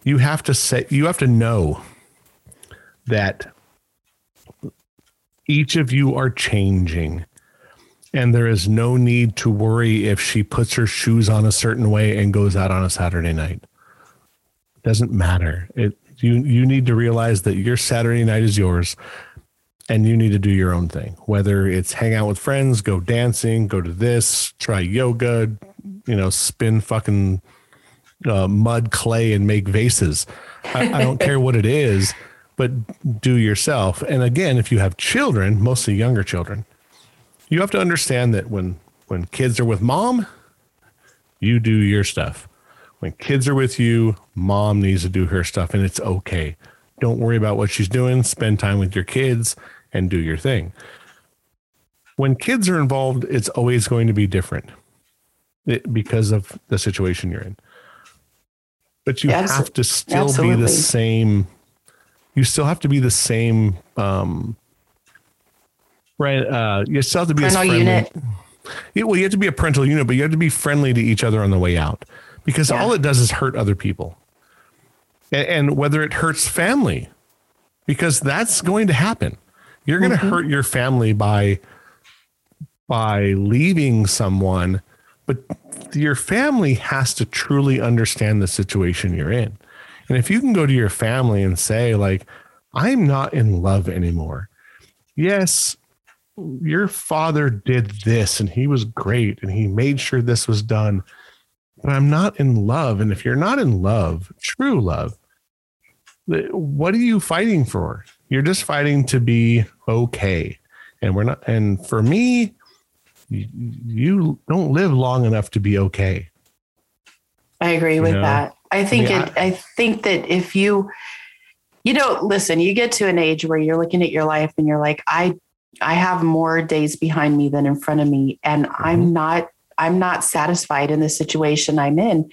you have to say you have to know that each of you are changing and there is no need to worry if she puts her shoes on a certain way and goes out on a Saturday night. It doesn't matter. It you you need to realize that your Saturday night is yours and you need to do your own thing. Whether it's hang out with friends, go dancing, go to this, try yoga, you know, spin fucking uh, mud, clay, and make vases. I, I don't [laughs] care what it is, but do yourself. And again, if you have children, mostly younger children, you have to understand that when when kids are with mom, you do your stuff. When kids are with you, mom needs to do her stuff, and it's okay. Don't worry about what she's doing. Spend time with your kids and do your thing. When kids are involved, it's always going to be different eh, because of the situation you're in. But you yeah, have to still absolutely. be the same. You still have to be the same. Um, right. Uh, you still have to be parental unit. Yeah, well, you have to be a parental unit, but you have to be friendly to each other on the way out because yeah. all it does is hurt other people. And, and whether it hurts family, because that's going to happen. You're going to mm-hmm. hurt your family by by leaving someone, but your family has to truly understand the situation you're in. And if you can go to your family and say like I'm not in love anymore. Yes, your father did this and he was great and he made sure this was done. But I'm not in love. And if you're not in love, true love, what are you fighting for? You're just fighting to be okay. And we're not, and for me, you, you don't live long enough to be okay. I agree with know? that. I think I mean, it, I, I think that if you, you know, listen, you get to an age where you're looking at your life and you're like, I, I have more days behind me than in front of me. And mm-hmm. I'm not, I'm not satisfied in the situation I'm in.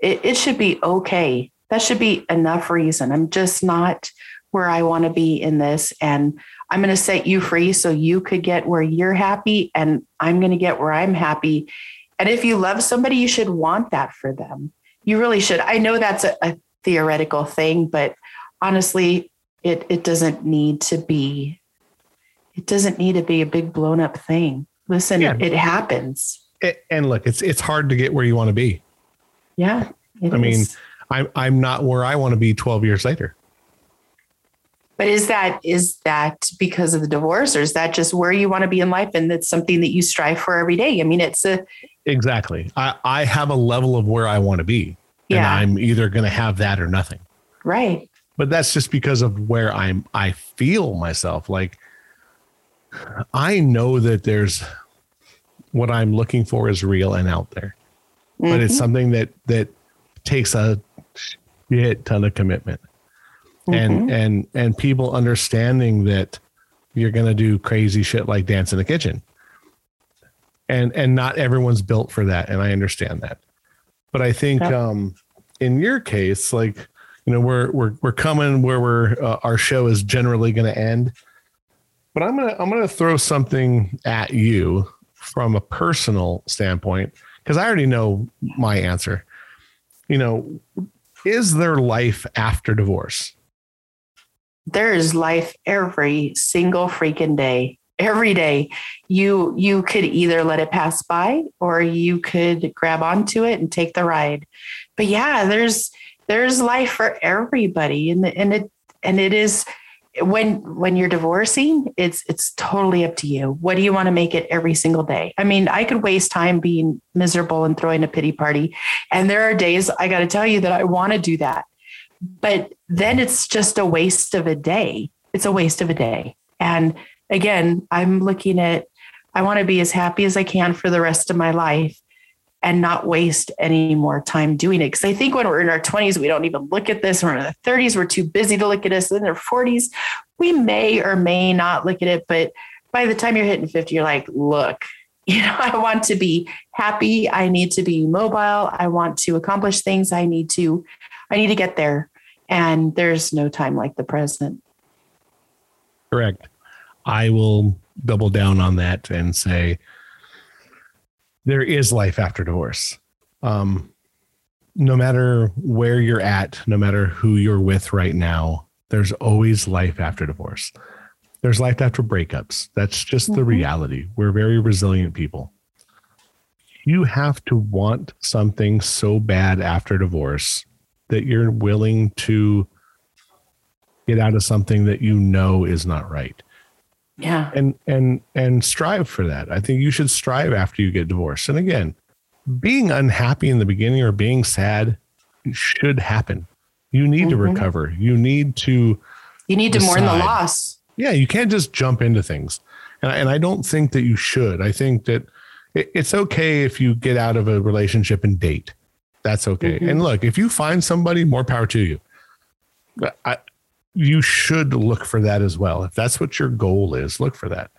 it, it should be okay. That should be enough reason. I'm just not where I want to be in this. And I'm going to set you free so you could get where you're happy. And I'm going to get where I'm happy. And if you love somebody, you should want that for them. You really should. I know that's a, a theoretical thing, but honestly, it, it doesn't need to be, it doesn't need to be a big blown up thing. Listen, yeah. it happens. And look, it's, it's hard to get where you want to be. Yeah. I is. mean, I'm, I'm not where I want to be 12 years later. But is that is that because of the divorce, or is that just where you want to be in life, and that's something that you strive for every day? I mean, it's a exactly. I I have a level of where I want to be, yeah. and I'm either going to have that or nothing. Right. But that's just because of where I'm. I feel myself like. I know that there's what I'm looking for is real and out there, mm-hmm. but it's mm-hmm. something that that takes a shit ton of commitment mm-hmm. and and and people understanding that you're going to do crazy shit like dance in the kitchen. And and not everyone's built for that and i understand that. But i think um in your case like you know we're we're we're coming where we're uh, our show is generally going to end. But i'm gonna i'm gonna throw something at you from a personal standpoint because i already know my answer. You know is there life after divorce there is life every single freaking day. Every day. You you could either let it pass by or you could grab onto it and take the ride. But yeah there's there's life for everybody. And and it and it is when when you're divorcing it's it's totally up to you. What do you want to make it every single day? I mean i could waste time being miserable and throwing a pity party. And there are days i got to tell you that i want to do that but then it's just a waste of a day. It's a waste of a day. And again, I'm looking at, I want to be as happy as I can for the rest of my life and not waste any more time doing it. Because I think when we're in our 20s, we don't even look at this. We're in our 30s, we're too busy to look at this. In our 40s, we may or may not look at it. But by the time you're hitting 50, you're like, look, [laughs] you know, I want to be happy. I need to be mobile. I want to accomplish things. I need to, I need to get there. And there's no time like the present. Correct. I will double down on that and say there is life after divorce. Um, no matter where you're at, no matter who you're with right now, there's always life after divorce. There's life after breakups. That's just mm-hmm. the reality. We're very resilient people. You have to want something so bad after divorce that you're willing to get out of something that you know is not right. Yeah. And and and strive for that. I think you should strive after you get divorced. And again, being unhappy in the beginning or being sad should happen. You need mm-hmm. to recover. You need to You need decide. to mourn the loss. Yeah, you can't just jump into things. And I, and I don't think that you should. I think that it, it's okay if you get out of a relationship and date. That's okay. Mm-hmm. And look, if you find somebody, more power to you. I, you should look for that as well. If that's what your goal is, look for that.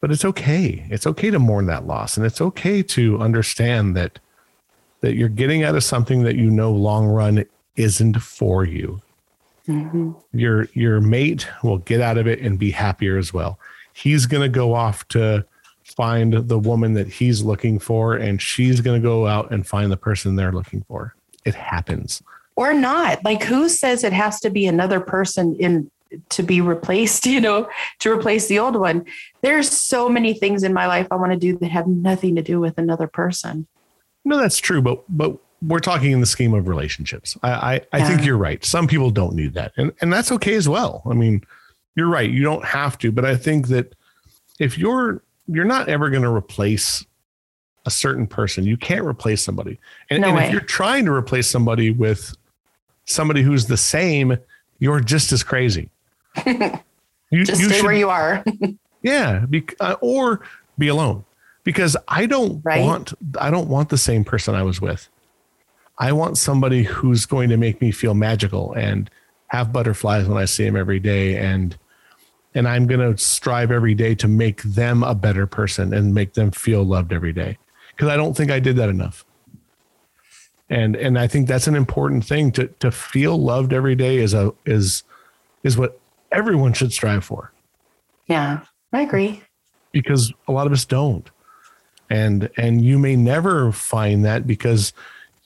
But it's okay. It's okay to mourn that loss, and it's okay to understand that that you're getting out of something that you know long run isn't for you. Mm-hmm. Your your mate will get out of it and be happier as well. He's going to go off to find the woman that he's looking for and she's going to go out and find the person they're looking for. It happens. Or not. Like who says it has to be another person in to be replaced, [laughs] you know, to replace the old one. There's so many things in my life I want to do that have nothing to do with another person. No, that's true, but but we're talking in the scheme of relationships. I I, I think you're right. Some people don't need that. And and that's okay as well. I mean, you're right. You don't have to, but I think that if you're you're not ever going to replace a certain person. You can't replace somebody. And, no and if you're trying to replace somebody with somebody who's the same, you're just as crazy. [laughs] You, just you stay should, where you are. [laughs] yeah, be, uh, or be alone. Because I don't right? want I don't want the same person I was with. I want somebody who's going to make me feel magical and have butterflies when I see him every day and and I'm going to strive every day to make them a better person and make them feel loved every day because I don't think I did that enough. And and I think that's an important thing to to feel loved every day is a is is what everyone should strive for. Yeah, I agree. Because a lot of us don't. And and you may never find that because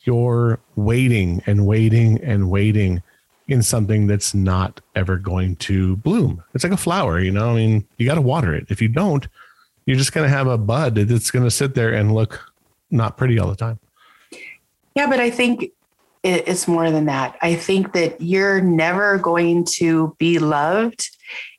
you're waiting and waiting and waiting in something that's not ever going to bloom. It's like a flower, you know. I mean, you got to water it. If you don't, you're just going to have a bud that's going to sit there and look not pretty all the time. Yeah, but I think it's more than that. I think that you're never going to be loved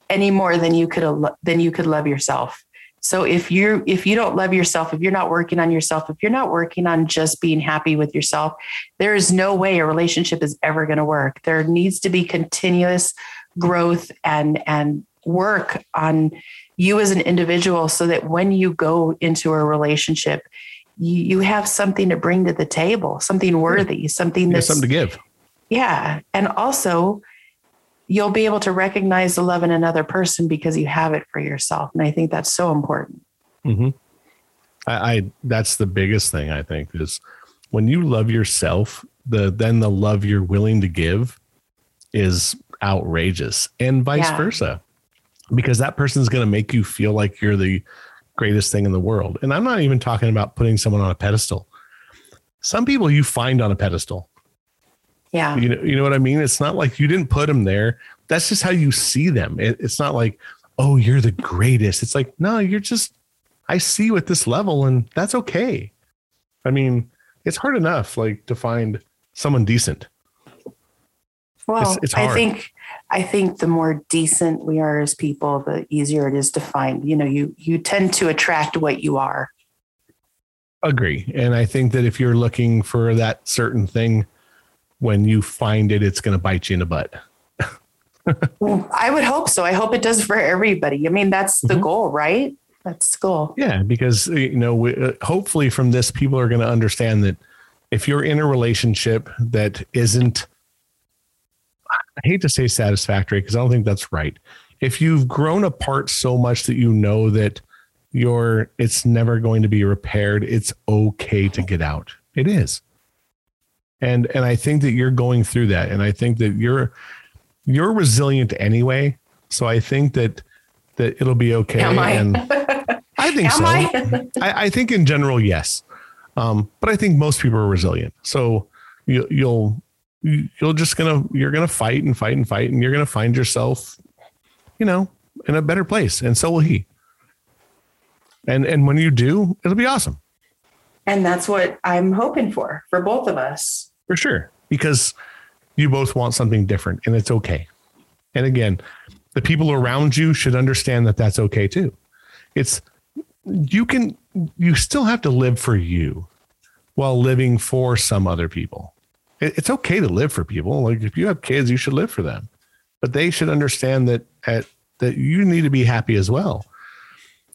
any more than you could than you could love yourself. So if you if you don't love yourself, if you're not working on yourself, if you're not working on just being happy with yourself, there is no way a relationship is ever going to work. There needs to be continuous growth and and work on you as an individual so that when you go into a relationship, you, you have something to bring to the table, something worthy, something that's something to give. Yeah. And also you'll be able to recognize the love in another person because you have it for yourself. And I think that's so important. Mm-hmm. I, I that's the biggest thing I think is when you love yourself, the then the love you're willing to give is outrageous and vice yeah. versa because that person is going to make you feel like you're the greatest thing in the world and i'm not even talking about putting someone on a pedestal some people you find on a pedestal yeah. You know, you know what I mean? It's not like you didn't put them there. That's just how you see them. It, it's not like, oh, you're the greatest. It's like, no, you're just, I see you at this level and that's okay. I mean, it's hard enough like to find someone decent. Well, it's, it's I think, I think the more decent we are as people, the easier it is to find, you know, you, you tend to attract what you are. Agree. And I think that if you're looking for that certain thing, when you find it, it's going to bite you in the butt. well, [laughs] I would hope so. I hope it does for everybody. I mean, that's the mm-hmm. goal, right? That's the goal. Yeah, because you know, we, uh, hopefully from this, people are going to understand that if you're in a relationship that isn't, I hate to say satisfactory because I don't think that's right. If you've grown apart so much that you know that you're, it's never going to be repaired, it's okay to get out. It is and and I think that you're going through that, and I think that you're you're resilient anyway. So I think that that it'll be okay. Am I? And I think [laughs] so. I? I, I? think in general, yes. Um, but I think most people are resilient. So you, you'll you'll just gonna you're gonna fight and fight and fight, and you're gonna find yourself, you know, in a better place, and so will he. And and when you do, it'll be awesome. And that's what I'm hoping for for both of us. For sure. Because you both want something different and it's okay. And again, the people around you should understand that that's okay too. It's, you can, you still have to live for you while living for some other people. It's okay to live for people. Like if you have kids, you should live for them, but they should understand that at, that you need to be happy as well.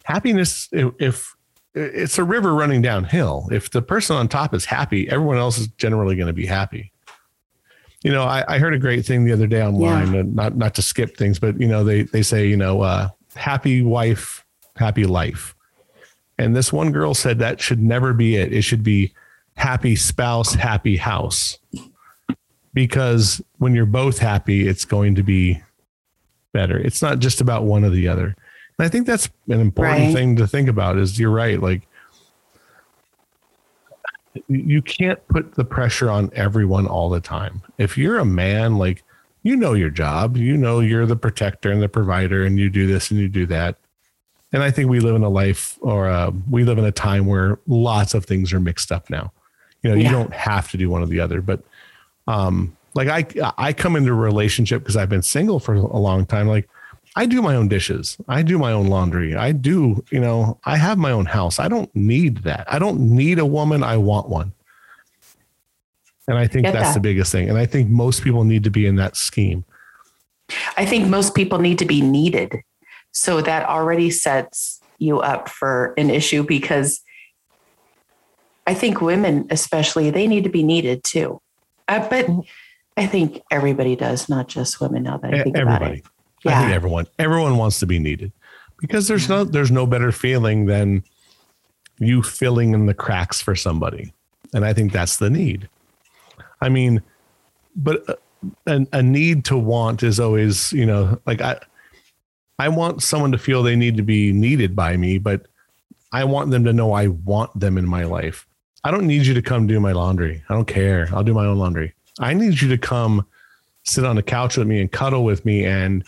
Happiness, if it's a river running downhill. If the person on top is happy, everyone else is generally going to be happy. You know, I, I, heard a great thing the other day online, yeah. not not to skip things, but you know, they they say, you know, uh, happy wife, happy life. And this one girl said that should never be it. It should be happy spouse, happy house. Because when you're both happy, it's going to be better. It's not just about one or the other. And I think that's an important right. thing to think about is you're right. Like you can't put the pressure on everyone all the time. If you're a man, like you know your job, you know you're the protector and the provider, and you do this and you do that. And I think we live in a life, or uh, we live in a time where lots of things are mixed up now. You know, yeah. you don't have to do one or the other, but um, like I, I come into a relationship because I've been single for a long time. Like I do my own dishes. I do my own laundry. I do, you know, I have my own house. I don't need that. I don't need a woman. I want one. And I think Get that's that. the biggest thing. And I think most people need to be in that scheme. I think most people need to be needed. So that already sets you up for an issue because I think women, especially, they need to be needed too. Uh, but I think everybody does, not just women. Now that I think everybody. about it. Yeah. I think everyone everyone wants to be needed because there's no there's no better feeling than you filling in the cracks for somebody. And I think that's the need. I mean, but uh, a, a need to want is always, you know, like I, I want someone to feel they need to be needed by me, but I want them to know I want them in my life. I don't need you to come do my laundry. I don't care. I'll do my own laundry. I need you to come sit on the couch with me and cuddle with me and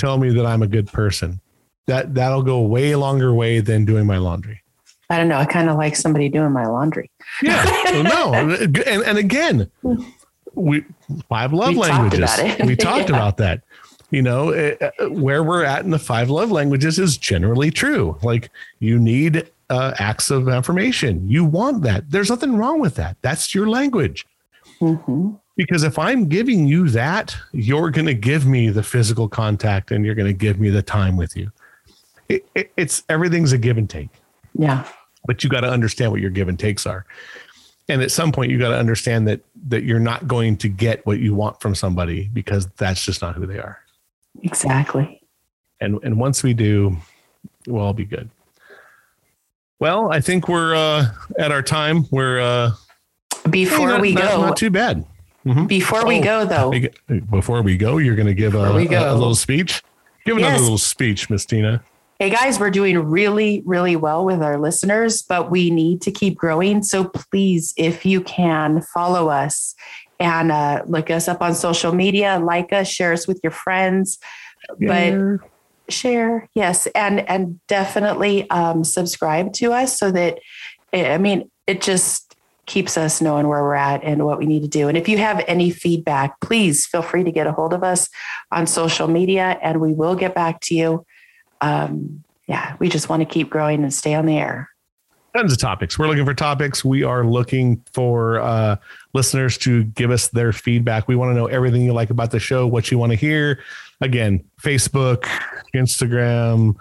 tell me that I'm a good person. That that'll go way longer way than doing my laundry. I don't know. I kind of like somebody doing my laundry. Yeah. [laughs] no. And, and again, we five love we languages. Talked we [laughs] talked yeah. about that. You know, it, uh, where we're at in the five love languages is generally true. Like you need uh, acts of affirmation. You want that. There's nothing wrong with that. That's your language. Mm-hmm. Because if I'm giving you that, you're going to give me the physical contact and you're going to give me the time with you. It, it, it's everything's a give and take. Yeah. But you got to understand what your give and takes are. And at some point you got to understand that that you're not going to get what you want from somebody because that's just not who they are. Exactly. And and once we do, we'll all be good. Well, I think we're uh, at our time. We're uh, before hey, not, we not, go. Not too bad. Mm-hmm. Before oh, we go, though. Before we go, you're going to give a, a, little speech. Give yes. another little speech, Miss Tina. Hey guys, we're doing really, really well with our listeners, but we need to keep growing. So please, if you can, follow us and uh, look us up on social media, like us, share us with your friends. But share, yes, and and definitely um, subscribe to us so that I mean it just keeps us knowing where we're at and what we need to do. And if you have any feedback, please feel free to get a hold of us on social media, and we will get back to you. Um, yeah, we just want to keep growing and stay on the air tons of topics. We're looking for topics. We are looking for uh, listeners to give us their feedback. We want to know everything you like about the show, what you want to hear. Again, Facebook, Instagram,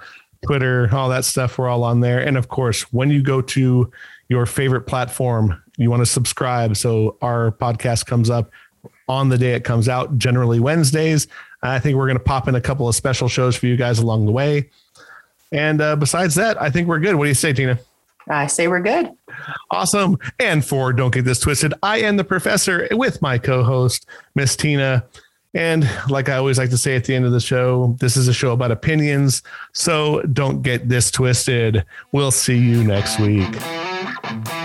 Twitter, all that stuff. We're all on there. And of course, when you go to your favorite platform, you want to subscribe so our podcast comes up on the day it comes out, generally Wednesdays. I think we're going to pop in a couple of special shows for you guys along the way. And uh, besides that, I think we're good. What do you say, Tina? I say we're good. Awesome. And for Don't Get This Twisted, I am the professor with my co host, Miss Tina. And like I always like to say at the end of the show, this is a show about opinions. So don't get this twisted. We'll see you next week. Bye.